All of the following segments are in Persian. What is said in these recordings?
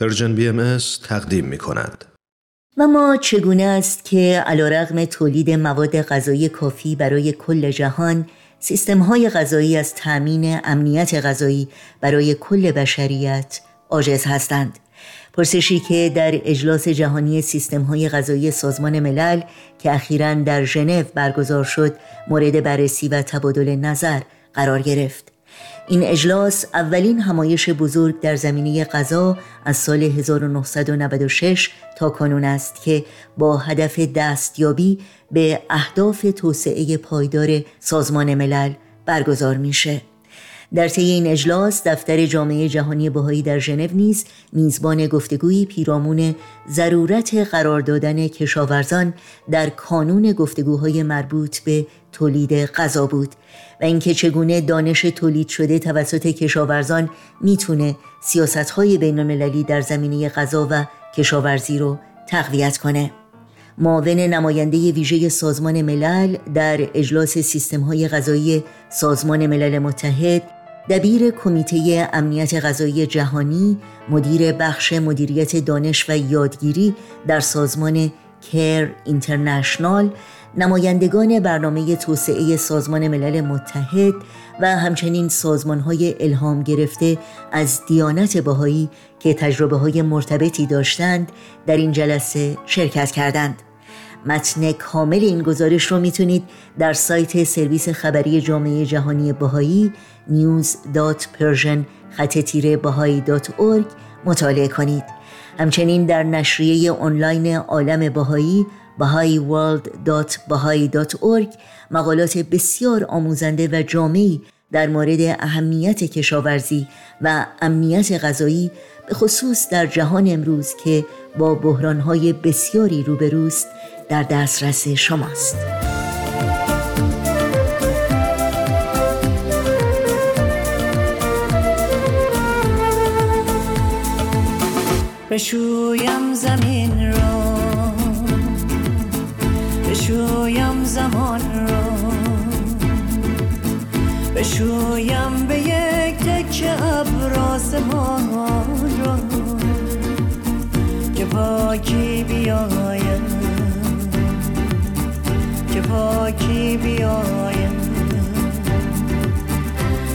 Persian BM تقدیم می کند. و ما چگونه است که علی رغم تولید مواد غذایی کافی برای کل جهان سیستم های غذایی از تأمین امنیت غذایی برای کل بشریت عاجز هستند پرسشی که در اجلاس جهانی سیستم های غذایی سازمان ملل که اخیرا در ژنو برگزار شد مورد بررسی و تبادل نظر قرار گرفت این اجلاس اولین همایش بزرگ در زمینه غذا از سال 1996 تا کنون است که با هدف دستیابی به اهداف توسعه پایدار سازمان ملل برگزار میشه. در طی این اجلاس دفتر جامعه جهانی بهایی در ژنو نیز میزبان گفتگویی پیرامون ضرورت قرار دادن کشاورزان در کانون گفتگوهای مربوط به تولید غذا بود و اینکه چگونه دانش تولید شده توسط کشاورزان می‌تونه سیاستهای بین المللی در زمینه غذا و کشاورزی رو تقویت کنه. معاون نماینده ویژه سازمان ملل در اجلاس سیستم های غذایی سازمان ملل متحد دبیر کمیته امنیت غذایی جهانی مدیر بخش مدیریت دانش و یادگیری در سازمان کر اینترنشنال نمایندگان برنامه توسعه سازمان ملل متحد و همچنین سازمان های الهام گرفته از دیانت باهایی که تجربه های مرتبطی داشتند در این جلسه شرکت کردند. متن کامل این گزارش رو می‌تونید در سایت سرویس خبری جامعه جهانی بهایی news.persian مطالعه کنید. همچنین در نشریه آنلاین عالم بهایی bahaiworld.bahai.org مقالات بسیار آموزنده و جامعی در مورد اهمیت کشاورزی و امنیت غذایی به خصوص در جهان امروز که با بحرانهای بسیاری روبروست در دسترس شماست. بشویم زمین را بشویم زمان را بشویم به یک تکه ابر آسمان را که پاکی بیاید که پاکی بیاید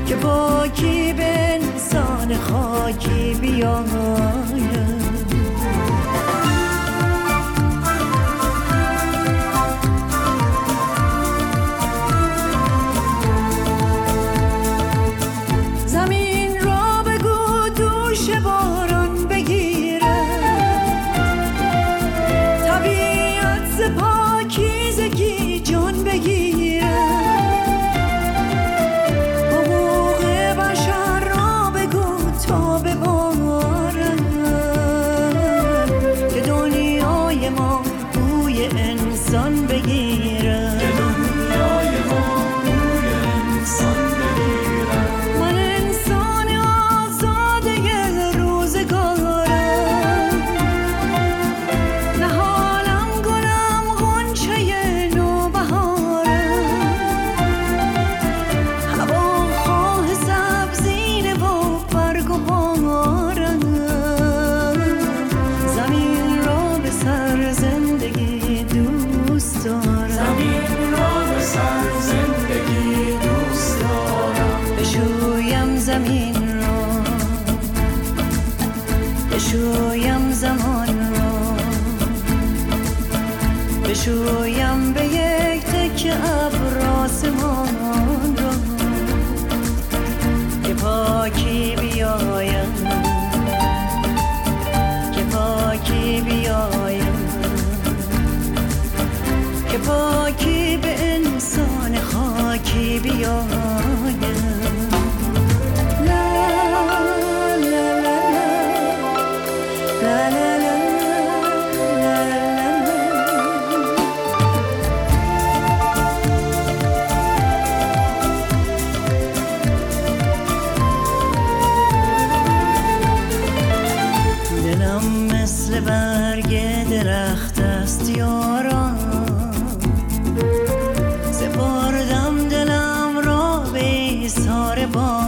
که پاکی به انسان خاکی بیاید بشویم به یک تکه ابر آسمان را. که پاکی بیایم. که پاکی بیایم. که پاکی به انسان خاکی بیایم. باران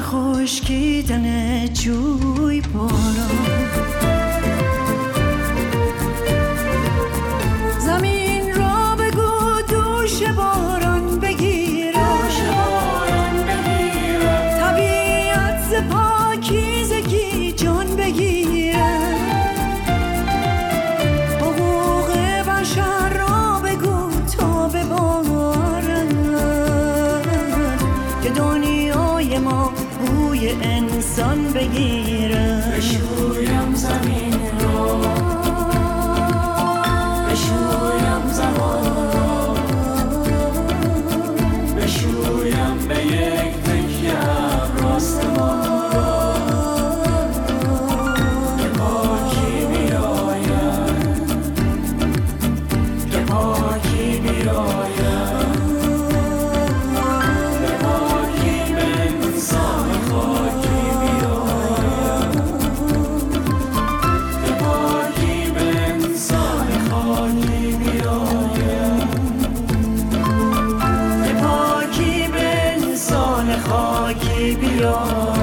خشکیدن جوی باران دستان بگیرم. be you're oh.